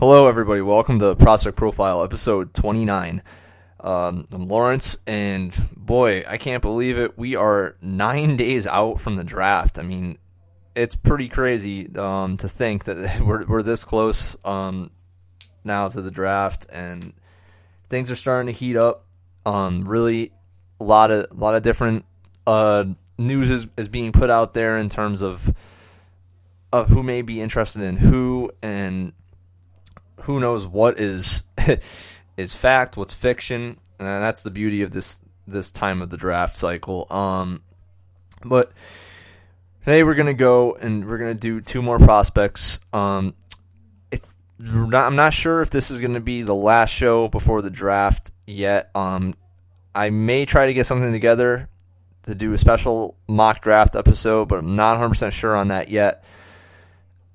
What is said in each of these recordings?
Hello, everybody. Welcome to Prospect Profile, episode 29. Um, I'm Lawrence, and boy, I can't believe it. We are nine days out from the draft. I mean, it's pretty crazy um, to think that we're, we're this close um, now to the draft, and things are starting to heat up. Um, really, a lot of a lot of different uh, news is, is being put out there in terms of of who may be interested in who and who knows what is is fact, what's fiction, and that's the beauty of this this time of the draft cycle. Um, but today we're gonna go and we're gonna do two more prospects. Um, not, I'm not sure if this is gonna be the last show before the draft yet. Um, I may try to get something together to do a special mock draft episode, but I'm not 100% sure on that yet.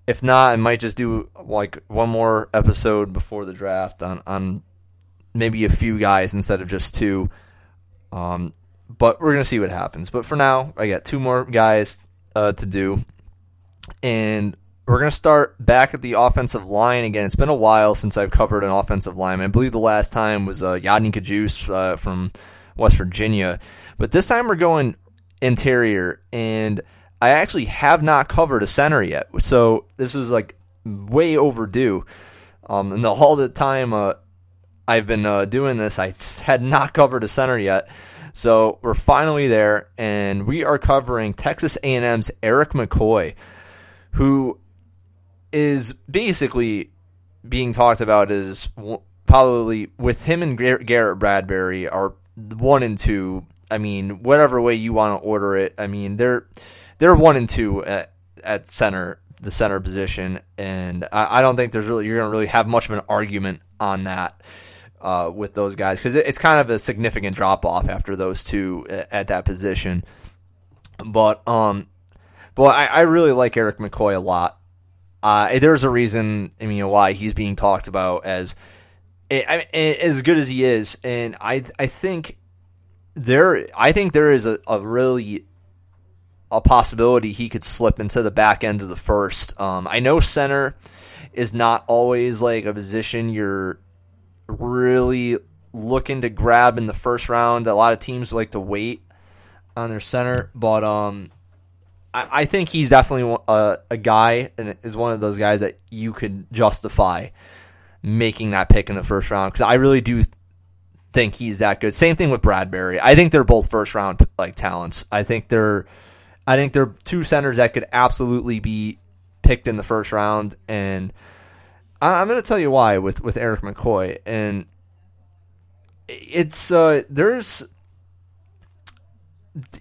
If not, I might just do like one more episode before the draft on, on maybe a few guys instead of just two. Um, but we're gonna see what happens. But for now, I got two more guys uh, to do, and we're gonna start back at the offensive line again. It's been a while since I've covered an offensive line. I believe the last time was uh, Yodny Cajuste uh, from West Virginia, but this time we're going interior, and I actually have not covered a center yet. So this was like way overdue. Um, and the all the time uh, I've been uh, doing this, I had not covered a center yet. So we're finally there, and we are covering Texas A&M's Erik McCoy, who is basically being talked about as probably with him and Garrett Bradbury are one and two. I mean, whatever way you want to order it. I mean, they're they're one and two at, at center, the center position, and I, I don't think there's really you're going to really have much of an argument on that. Uh, with those guys because it's kind of a significant drop off after those two at that position. But um, but I, I really like Erik McCoy a lot. Uh, there's a reason, I mean, why he's being talked about as as good as he is, and I I think there I think there is a, a really a possibility he could slip into the back end of the first. Um, I know center is not always like a position you're really looking to grab in the first round. A lot of teams like to wait on their center, but um, I, I think he's definitely a, a guy and is one of those guys that you could justify making that pick in the first round because I really do think he's that good. Same thing with Bradbury. I think they're both first round like talents. I think they're I think they're two centers that could absolutely be picked in the first round, and I, am going to tell you why with with Erik McCoy. And it's uh, there's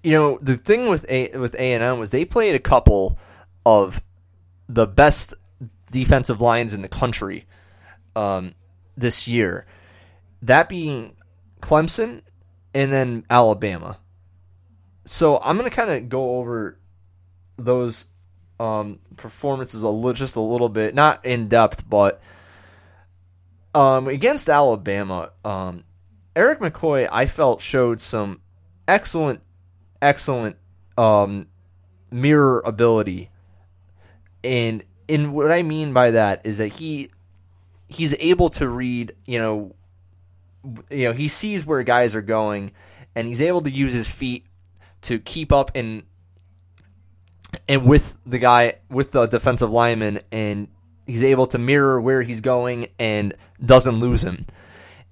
you know the thing with a with A and M was they played a couple of the best defensive lines in the country um, this year. That being Clemson and then Alabama so I'm gonna kind of go over those um, performances a little, just a little bit, not in depth, but um, against Alabama, um, Erik McCoy, I felt showed some excellent, excellent um, mirror ability, and in what I mean by that is that he he's able to read, you know, you know, he sees where guys are going, and he's able to use his feet to keep up and and with the guy with the defensive lineman and he's able to mirror where he's going and doesn't lose him.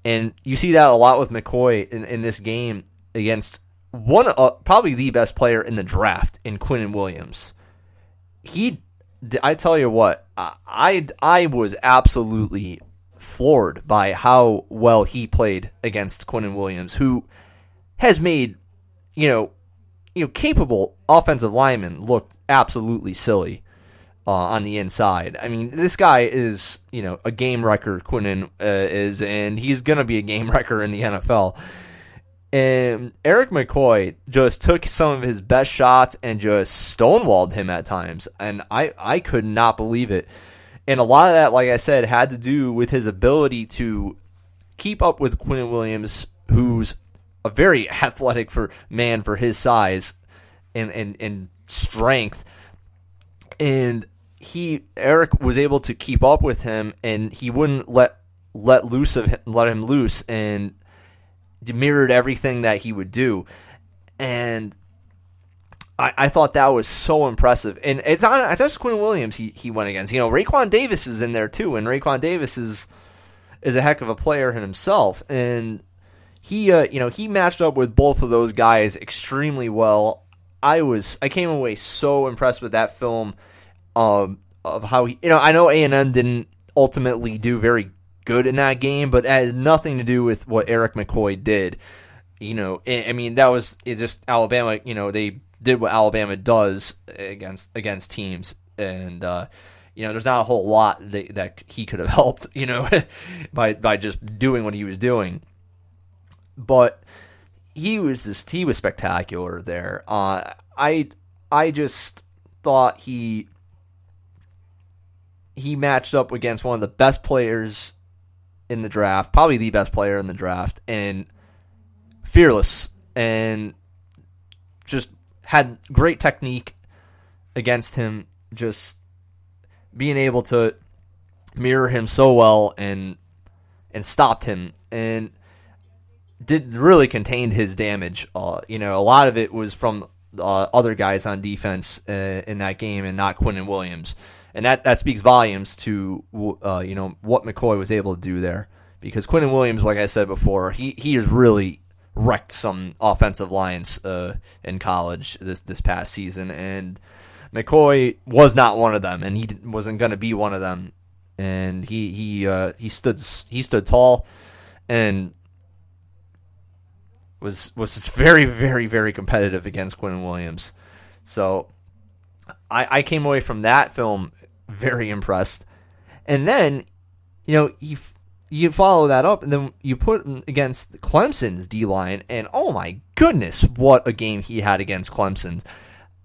And you see that a lot with McCoy in, in this game against one uh, probably the best player in the draft in Quinnen Williams. He I tell you what, I I was absolutely floored by how well he played against Quinnen Williams, who has made, you know, you know, capable offensive linemen look absolutely silly uh, on the inside. I mean, this guy is, you know, a game wrecker, Quinnen uh, is, and he's going to be a game wrecker in the NFL. And Erik McCoy just took some of his best shots and just stonewalled him at times. And I, I could not believe it. And a lot of that, like I said, had to do with his ability to keep up with Quinnen Williams, who's a very athletic for man for his size and and, and strength. And he Erik was able to keep up with him, and he wouldn't let let loose of him, let him loose, and mirrored everything that he would do, and. I, I thought that was so impressive, and it's not it's just Quinn Williams he, he went against. You know, Raekwon Davis is in there too, and Raekwon Davis is is a heck of a player himself, and he uh, you know he matched up with both of those guys extremely well. I was I came away so impressed with that film um, of how he, you know, I know A and M didn't ultimately do very good in that game, but it had nothing to do with what Erik McCoy did. You know, I mean, that was just Alabama. You know, they did what Alabama does against against teams, and uh, you know, there's not a whole lot that, that he could have helped. You know, by by just doing what he was doing, but he was just he was spectacular there. Uh, I I just thought he he matched up against one of the best players in the draft, probably the best player in the draft, and fearless and just had great technique against him. Just being able to mirror him so well and and stopped him and did really contained his damage. Uh, you know, a lot of it was from uh, other guys on defense uh, in that game and not Quinnen Williams and that that speaks volumes to uh, you know what McCoy was able to do there. Because Quinnen Williams, like I said before, he he has really wrecked some offensive lines uh, in college this this past season, and McCoy was not one of them, and he wasn't going to be one of them. And he he uh, he stood he stood tall, and was was very very very competitive against Quinnen Williams. So I, I came away from that film very impressed. And then, you know, you you follow that up, and then you put him against Clemson's D line, and oh my goodness, what a game he had against Clemson!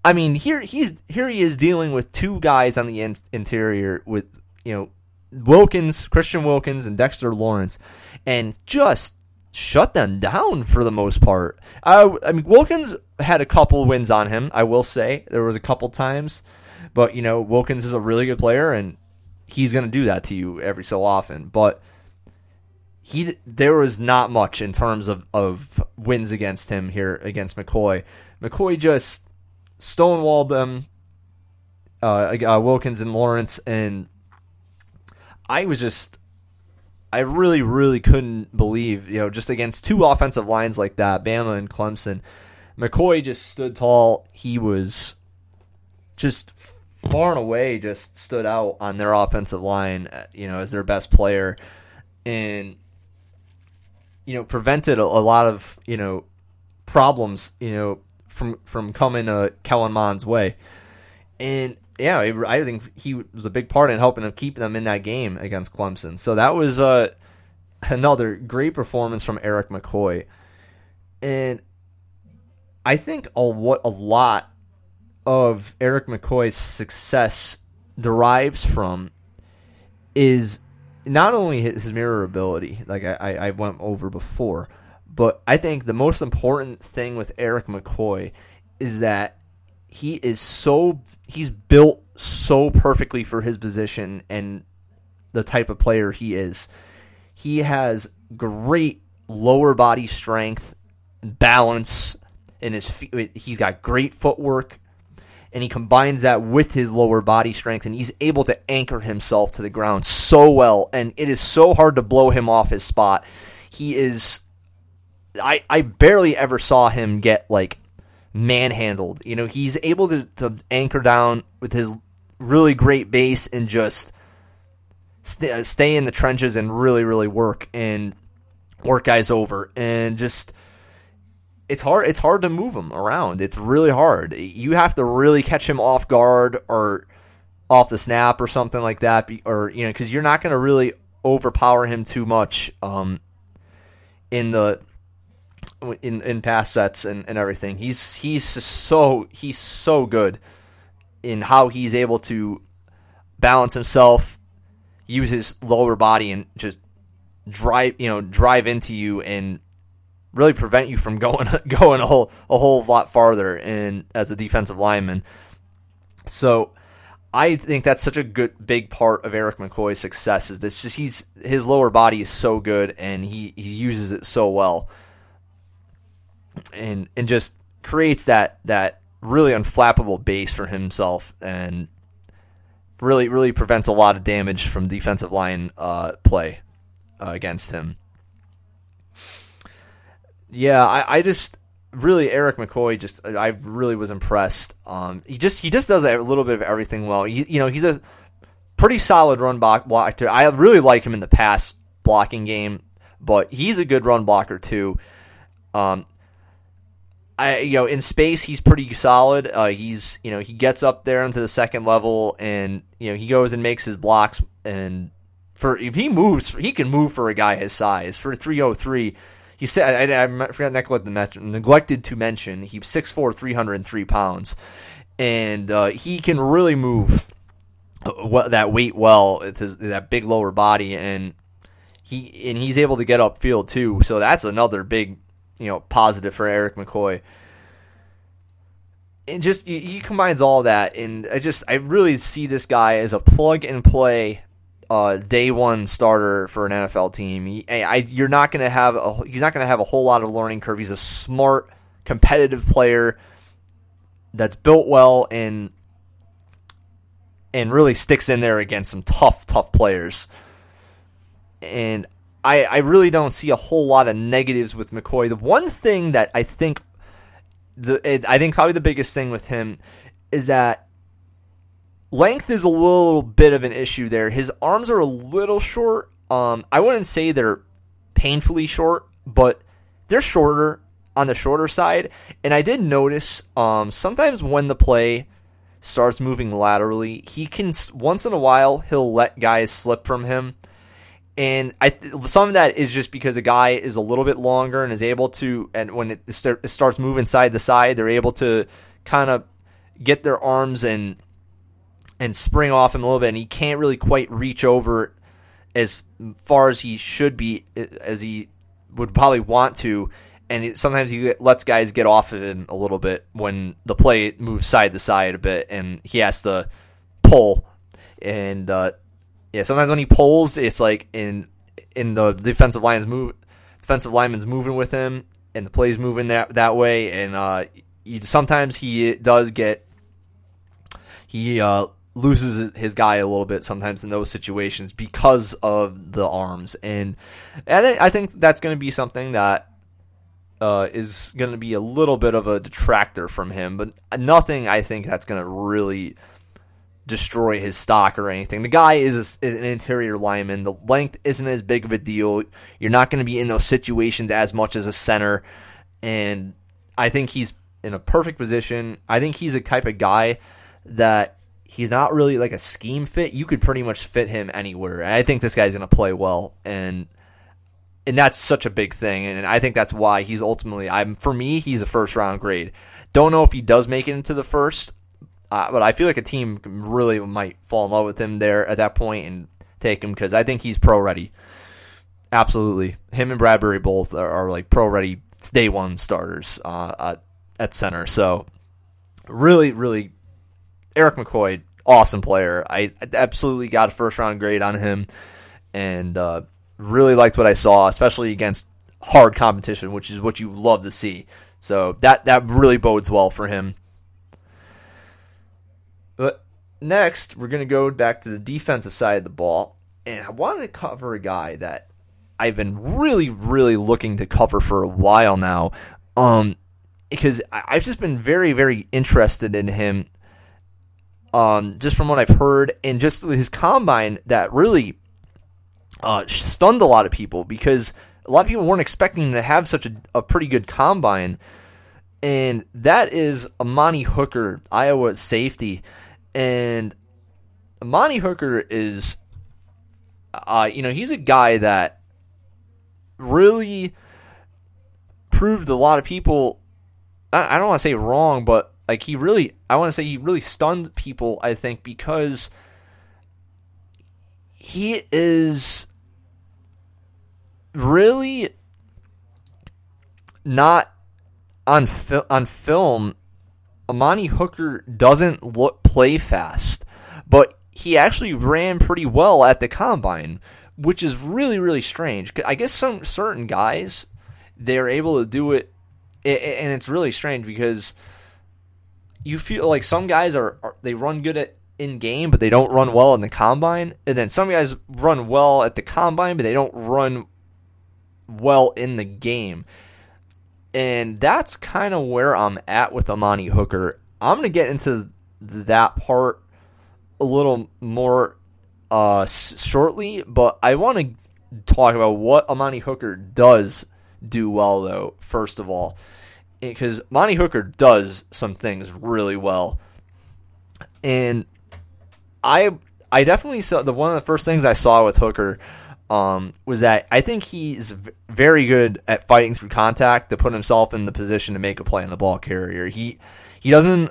I mean, here he's here he is dealing with two guys on the in- interior with you know Wilkins, Christian Wilkins, and Dexter Lawrence, and just shut them down for the most part. I, I mean, Wilkins had a couple wins on him. I will say there was a couple times but you know, Wilkins is a really good player, and he's going to do that to you every so often. But he there was not much in terms of of wins against him here against McCoy. McCoy just stonewalled them. Uh, uh, Wilkins and Lawrence, and I was just, I really, really couldn't believe, you know, just against two offensive lines like that, Bama and Clemson, McCoy just stood tall. He was just far and away just stood out on their offensive line, uh, you know, as their best player, and you know prevented a, a lot of you know problems, you know, from from coming uh, Kellen Mond's way, and yeah, I think he was a big part in helping them keep them in that game against Clemson. So that was uh, another great performance from Erik McCoy, and I think a what a lot of Erik McCoy's success derives from is not only his mirror ability, like I, I went over before, but I think the most important thing with Erik McCoy is that he is so he's built so perfectly for his position and the type of player he is. He has great lower body strength, balance in his feet. He's got great footwork and he combines that with his lower body strength and he's able to anchor himself to the ground so well and it is so hard to blow him off his spot he is i i barely ever saw him get like manhandled you know he's able to, to anchor down with his really great base and just st- stay in the trenches and really really work and work guys over and just it's hard it's hard to move him around. It's really hard. You have to really catch him off guard or off the snap or something like that or you know cuz you're not going to really overpower him too much um, in the in in pass sets and, and everything. He's he's so he's so good in how he's able to balance himself, use his lower body and just drive, you know, drive into you and really prevent you from going going a whole a whole lot farther in as a defensive lineman. So I think that's such a good big part of Erik McCoy's success is this just he's his lower body is so good and he, he uses it so well. And and just creates that that really unflappable base for himself and really really prevents a lot of damage from defensive line uh, play uh, against him. Yeah, I, I just really Erik McCoy just I really was impressed. Um, he just he just does a little bit of everything well. He, you know, he's a pretty solid run block blocker. I really like him in the pass blocking game, but he's a good run blocker too. Um, I you know in space he's pretty solid. Uh, he's you know he gets up there into the second level and you know he goes and makes his blocks and for if he moves he can move for a guy his size for 303 he said I, I forgot neglected neglected to mention he's 6'4", 303 pounds, and uh, he can really move uh, that weight well. His, that big lower body, and he and he's able to get upfield too. So that's another big you know positive for Erik McCoy. And just he combines all that, and I just I really see this guy as a plug and play uh, day one starter for an NFL team. He, I, you're not going to have a, he's not going to have a whole lot of learning curve. He's a smart, competitive player that's built well and and really sticks in there against some tough, tough players. And I, I really don't see a whole lot of negatives with McCoy. The one thing that I think the I think probably the biggest thing with him is that length is a little bit of an issue there. His arms are a little short. Um, I wouldn't say they're painfully short, but they're shorter on the shorter side. And I did notice um, sometimes when the play starts moving laterally, he can once in a while he'll let guys slip from him. And I some of that is just because a guy is a little bit longer and is able to, and when it, start, it starts moving side to side, they're able to kind of get their arms and and spring off him a little bit, and he can't really quite reach over as far as he should be, as he would probably want to. And it, sometimes he lets guys get off of him a little bit when the play moves side to side a bit, and he has to pull. And uh, yeah, sometimes when he pulls, it's like in in the defensive line's move, defensive lineman's moving with him, and the play's moving that that way, and uh, sometimes he does get he uh, loses his guy a little bit sometimes in those situations because of the arms, and I think that's going to be something that uh, is going to be a little bit of a detractor from him, but nothing I think that's going to really destroy his stock or anything. The guy is a, an interior lineman. The length isn't as big of a deal. You're not going to be in those situations as much as a center, and I think he's in a perfect position. I think he's a type of guy that he's not really like a scheme fit. You could pretty much fit him anywhere. And I think this guy's going to play well, and and that's such a big thing. And I think that's why he's ultimately. I'm for me, he's a first round grade. Don't know if he does make it into the first, uh, but I feel like a team really might fall in love with him there at that point and take him because I think he's pro ready. Absolutely, him and Bradbury both are, are like pro ready day one starters uh, at, at center. So really, really Erik McCoy, awesome player. I absolutely got a first round grade on him, and uh, really liked what I saw, especially against hard competition, which is what you love to see. So that that really bodes well for him. Next, we're going to go back to the defensive side of the ball, and I wanted to cover a guy that I've been really, really looking to cover for a while now. Um, because I've just been very, very interested in him um, just from what I've heard, and just his combine that really uh, stunned a lot of people because a lot of people weren't expecting to have such a, a pretty good combine. And that is Amani Hooker, Iowa safety. And Monty Hooker is, uh, you know, he's a guy that really proved a lot of people, I, I don't want to say wrong, but like he really, I want to say he really stunned people. I think because he is really not on fi- on film. Amani Hooker doesn't look play fast, but he actually ran pretty well at the combine, which is really really strange. I guess some certain guys they're able to do it, and it's really strange because you feel like some guys are, are they run good at in game, but they don't run well in the combine, and then some guys run well at the combine, but they don't run well in the game. And that's kind of where I'm at with Amani Hooker. I'm going to get into that part a little more uh, shortly, but I want to talk about what Amani Hooker does do well, though, first of all. Because Amani Hooker does some things really well. And I I definitely saw the one of the first things I saw with Hooker um, was that I think he's very good at fighting through contact to put himself in the position to make a play on the ball carrier. He he doesn't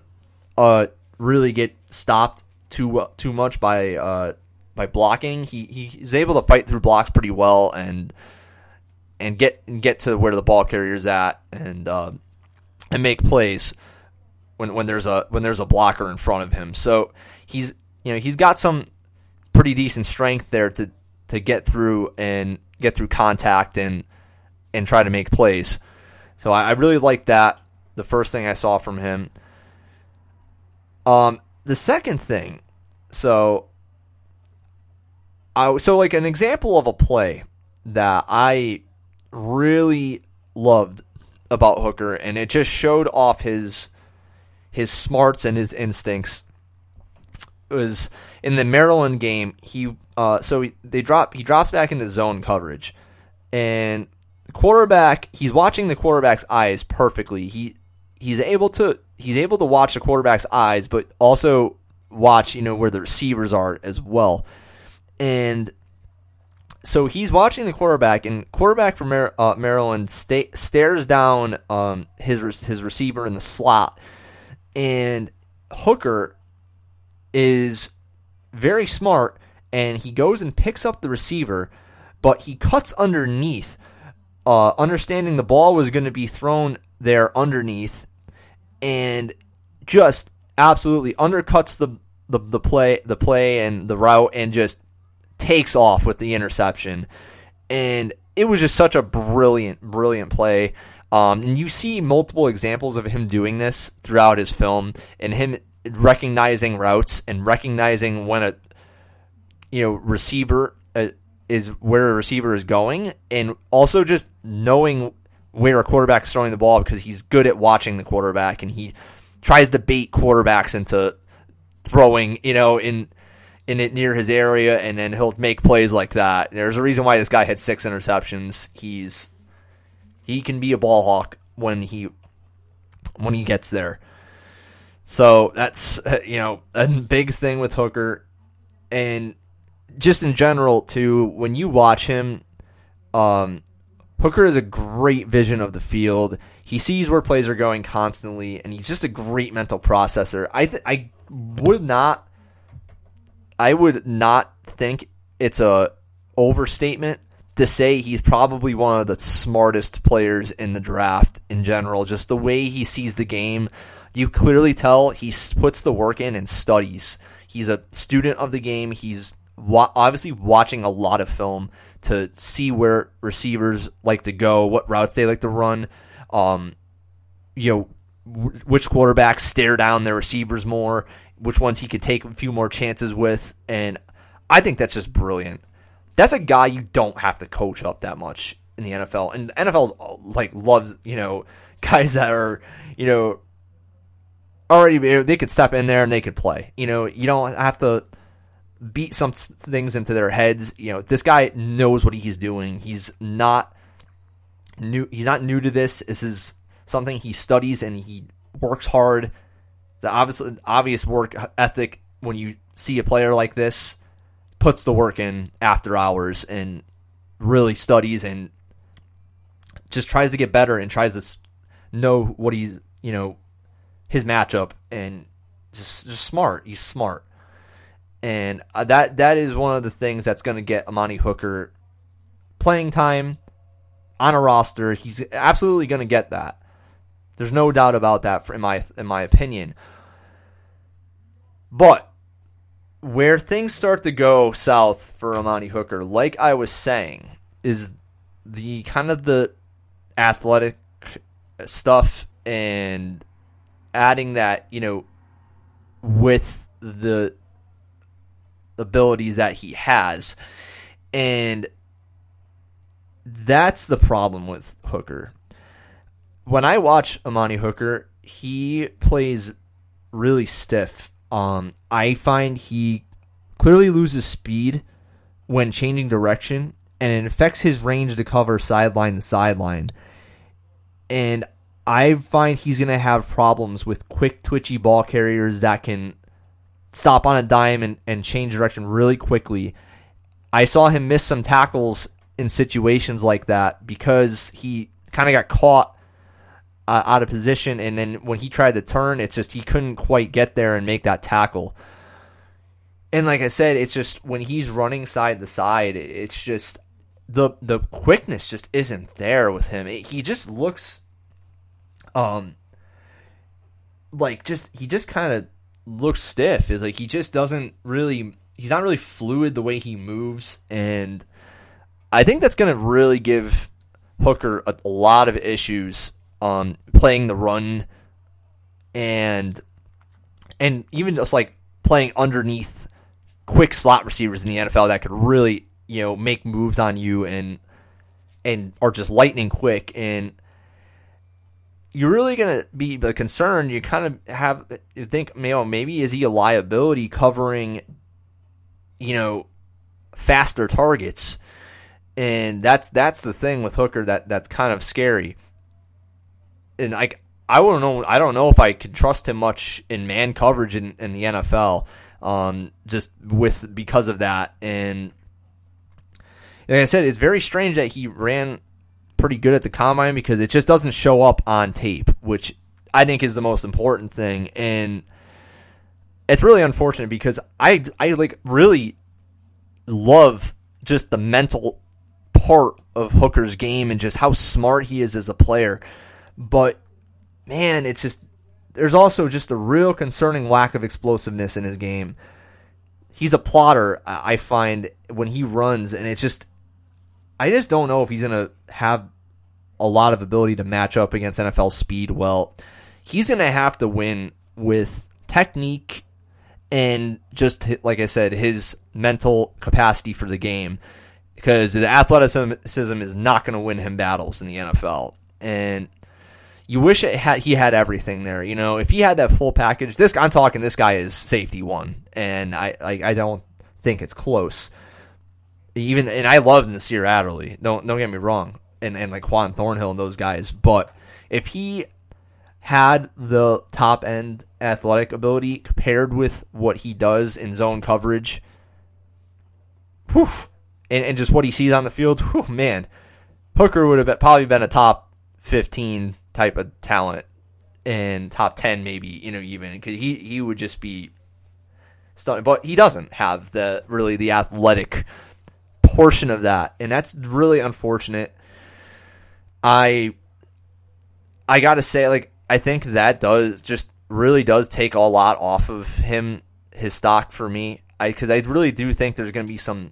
uh, really get stopped too too much by uh, by blocking. He he's able to fight through blocks pretty well and and get and get to where the ball carrier's at and uh, and make plays when when there's a when there's a blocker in front of him. So he's you know he's got some pretty decent strength there to to get through and get through contact and and try to make plays. So I, I really like that. The first thing I saw from him. Um, the second thing, so I so like an example of a play that I really loved about Hooker, and it just showed off his his smarts and his instincts. was in the Maryland game. He uh, so he, they drop he drops back into zone coverage, and quarterback he's watching the quarterback's eyes perfectly. He he's able to he's able to watch the quarterback's eyes, but also watch you know where the receivers are as well, and so he's watching the quarterback, and quarterback from Mar- uh, Maryland sta- stares down um, his re- his receiver in the slot, and Hooker is very smart, and he goes and picks up the receiver, but he cuts underneath, uh, understanding the ball was going to be thrown there underneath, and just absolutely undercuts the, the the play the play and the route, and just takes off with the interception. And it was just such a brilliant, brilliant play. Um, and you see multiple examples of him doing this throughout his film, and him recognizing routes and recognizing when a you know receiver uh, is where a receiver is going, and also just knowing where a quarterback is throwing the ball because he's good at watching the quarterback and he tries to bait quarterbacks into throwing, you know, in in it near his area, and then he'll make plays like that. There's a reason why this guy had six interceptions. He's he can be a ball hawk when he when he gets there. So that's you know a big thing with Hooker, and just in general too. When you watch him, um, Hooker has a great vision of the field. He sees where plays are going constantly, and he's just a great mental processor. I th- I would not I would not think it's a overstatement to say he's probably one of the smartest players in the draft in general. Just the way he sees the game, you clearly tell he puts the work in and studies. He's a student of the game. He's wa- obviously watching a lot of film to see where receivers like to go, what routes they like to run. Um, you know, which quarterbacks stare down their receivers more which ones he could take a few more chances with, and I think that's just brilliant. That's a guy you don't have to coach up that much in the NFL, and the NFL's like loves you know guys that are you know already they could step in there and they could play. You know, you don't have to beat some things into their heads. You know, this guy knows what he's doing. He's not new. He's not new to this. This is something he studies and he works hard the obvious obvious work ethic when you see a player like this puts the work in after hours and really studies and just tries to get better and tries to know what he's you know his matchup and just just smart. He's smart, and uh, that that is one of the things that's going to get Amani Hooker playing time on a roster. He's absolutely going to get that. There's no doubt about that, for, in my in my opinion. But where things start to go south for Amani Hooker, like I was saying, is the kind of the athletic stuff and adding that, you know, with the abilities that he has. And that's the problem with Hooker. When I watch Amani Hooker, he plays really stiff. Um, I find he clearly loses speed when changing direction, and it affects his range to cover sideline to sideline. And I find he's going to have problems with quick, twitchy ball carriers that can stop on a dime and, and change direction really quickly. I saw him miss some tackles in situations like that because he kind of got caught uh, out of position, and then when he tried to turn, it's just he couldn't quite get there and make that tackle. And like I said, it's just when he's running side to side, it's just the the quickness just isn't there with him. It, he just looks, um, like just he just kind of looks stiff. Is like he just doesn't really. He's not really fluid the way he moves, and I think that's going to really give Hooker a, a lot of issues um, playing the run and and even just like playing underneath quick slot receivers in the NFL that could really you know make moves on you and and are just lightning quick and you're really going to be the concern. You kind of have you think you know maybe is he a liability covering you know faster targets? And that's that's the thing with Hooker that that's kind of scary. And I I don't know I don't know if I could trust him much in man coverage in, in the NFL um, just with because of that. And like I said it's very strange that he ran pretty good at the combine because it just doesn't show up on tape which I think is the most important thing and it's really unfortunate because I I like really love just the mental part of Hooker's game and just how smart he is as a player. But man, it's just there's also just a real concerning lack of explosiveness in his game. He's a plotter, I find, when he runs, and it's just I just don't know if he's gonna have a lot of ability to match up against NFL speed well. He's gonna have to win with technique and just like I said, his mental capacity for the game because the athleticism is not going to win him battles in the NFL. And you wish had he had everything there. You know, if he had that full package, this I'm talking. This guy is safety one, and I I, I don't think it's close. Even and I love Nasir Adderley. Don't don't get me wrong, and and like Juan Thornhill and those guys. But if he had the top end athletic ability paired with what he does in zone coverage, whew, and, and just what he sees on the field, whew, man, Hooker would have been, probably been a top 15 type of talent and top 10 maybe you know even because he, he would just be stunning but he doesn't have the really the athletic portion of that and that's really unfortunate. I i gotta say like i think that does just really does take a lot off of him his stock for me. I because i really do think there's going to be some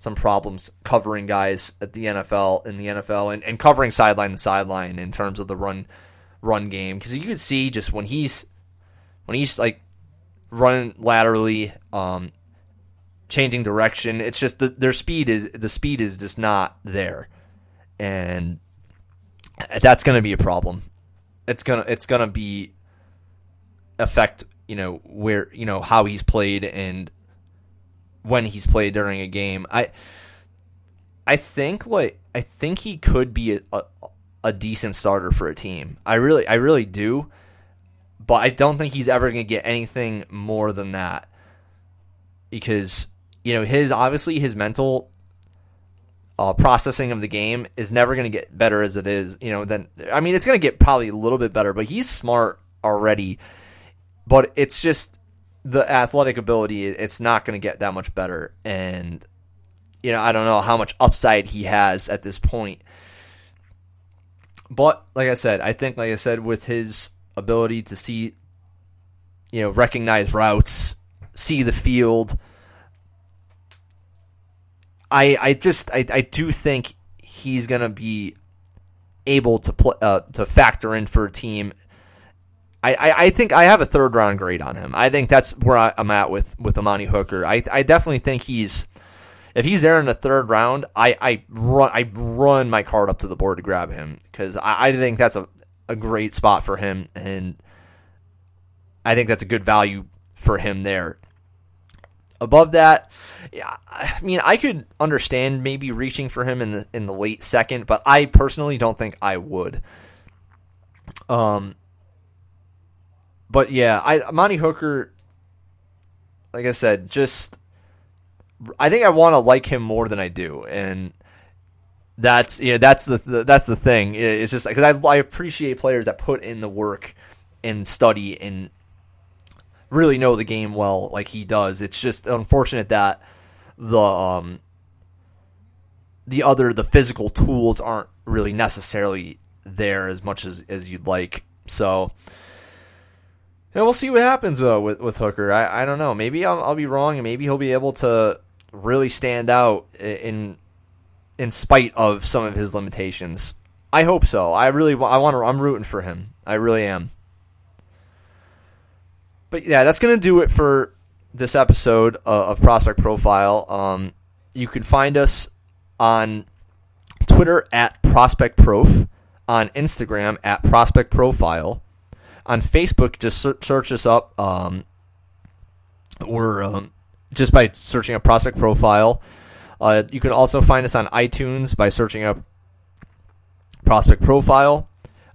some problems covering guys at the NFL in the NFL and, and covering sideline to sideline in terms of the run run game. Because you can see just when he's when he's like running laterally, um, changing direction. It's just the, their speed is the speed is just not there, and that's going to be a problem. It's gonna it's gonna be affect you know where you know how he's played and when he's played during a game. I I think like I think he could be a, a, a decent starter for a team. I really I really do, but I don't think he's ever going to get anything more than that because you know his obviously his mental uh, processing of the game is never going to get better as it is. You know, then I mean it's going to get probably a little bit better, but he's smart already. But it's just the athletic ability, it's not going to get that much better. And, you know, I don't know how much upside he has at this point. But, like I said, I think, like I said, with his ability to see, you know, recognize routes see the field. I I just I, I do think he's gonna be able to play uh, to factor in for a team. I, I, I, think I have a third round grade on him. I think that's where I, am at with with Amani Hooker. I I definitely think he's if he's there in the third round, I, I run I run my card up to the board to grab him because I, I think that's a, a great spot for him and I think that's a good value for him there. Above that, yeah, I mean, I could understand maybe reaching for him in the in the late second, but I personally don't think I would. Um, but yeah, Amani Hooker, like I said, just I think I want to like him more than I do, and that's yeah, that's the, the that's the thing. It's just because I, I appreciate players that put in the work and study and really know the game well like he does. It's just unfortunate that the um, the other the physical tools aren't really necessarily there as much as, as you'd like. So yeah, we'll see what happens though with with Hooker. I, I don't know. Maybe I'll, I'll be wrong, and maybe he'll be able to really stand out in in spite of some of his limitations. I hope so. I really I want to. I'm rooting for him. I really am. But yeah, that's going to do it for this episode of Prospect Profile. Um, you can find us on Twitter at Prospect Prof, on Instagram at Prospect Profile, on Facebook. Just search us up. Um, we're um, just by searching up Prospect Profile. Uh, you can also find us on iTunes by searching up Prospect Profile.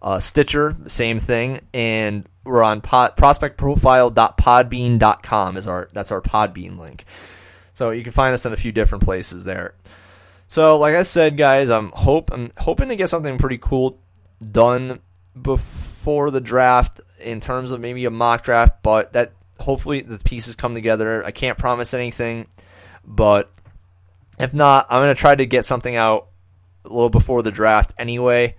Uh, Stitcher, same thing, and we're on pod, prospectprofile.podbean.com is our that's our Podbean link. So you can find us in a few different places there. So, like I said, guys, I'm hope I'm hoping to get something pretty cool done before the draft in terms of maybe a mock draft, but that hopefully the pieces come together. I can't promise anything, but if not, I'm gonna try to get something out a little before the draft anyway.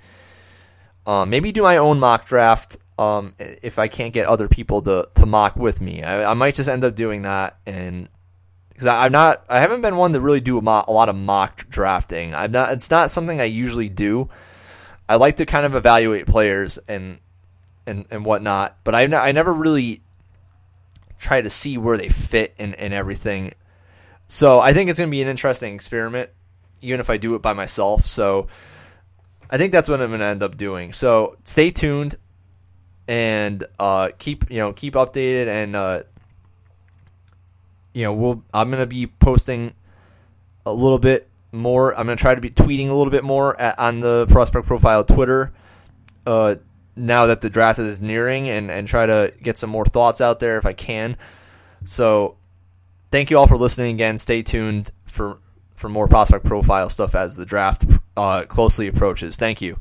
Um, maybe do my own mock draft um, if I can't get other people to, to mock with me. I, I might just end up doing that, and because I'm not, I haven't been one to really do a, a lot of mock drafting. I'm not. It's not something I usually do. I like to kind of evaluate players and and and whatnot, but I I never really try to see where they fit and and everything. So I think it's going to be an interesting experiment, even if I do it by myself. So I think that's what I'm going to end up doing. So stay tuned and uh, keep you know keep updated and uh, you know we'll I'm going to be posting a little bit more. I'm going to try to be tweeting a little bit more at, on the prospect profile Twitter. Uh, now that the draft is nearing, and and try to get some more thoughts out there if I can. So, thank you all for listening again. Stay tuned for for more prospect profile stuff as the draft uh, closely approaches. Thank you.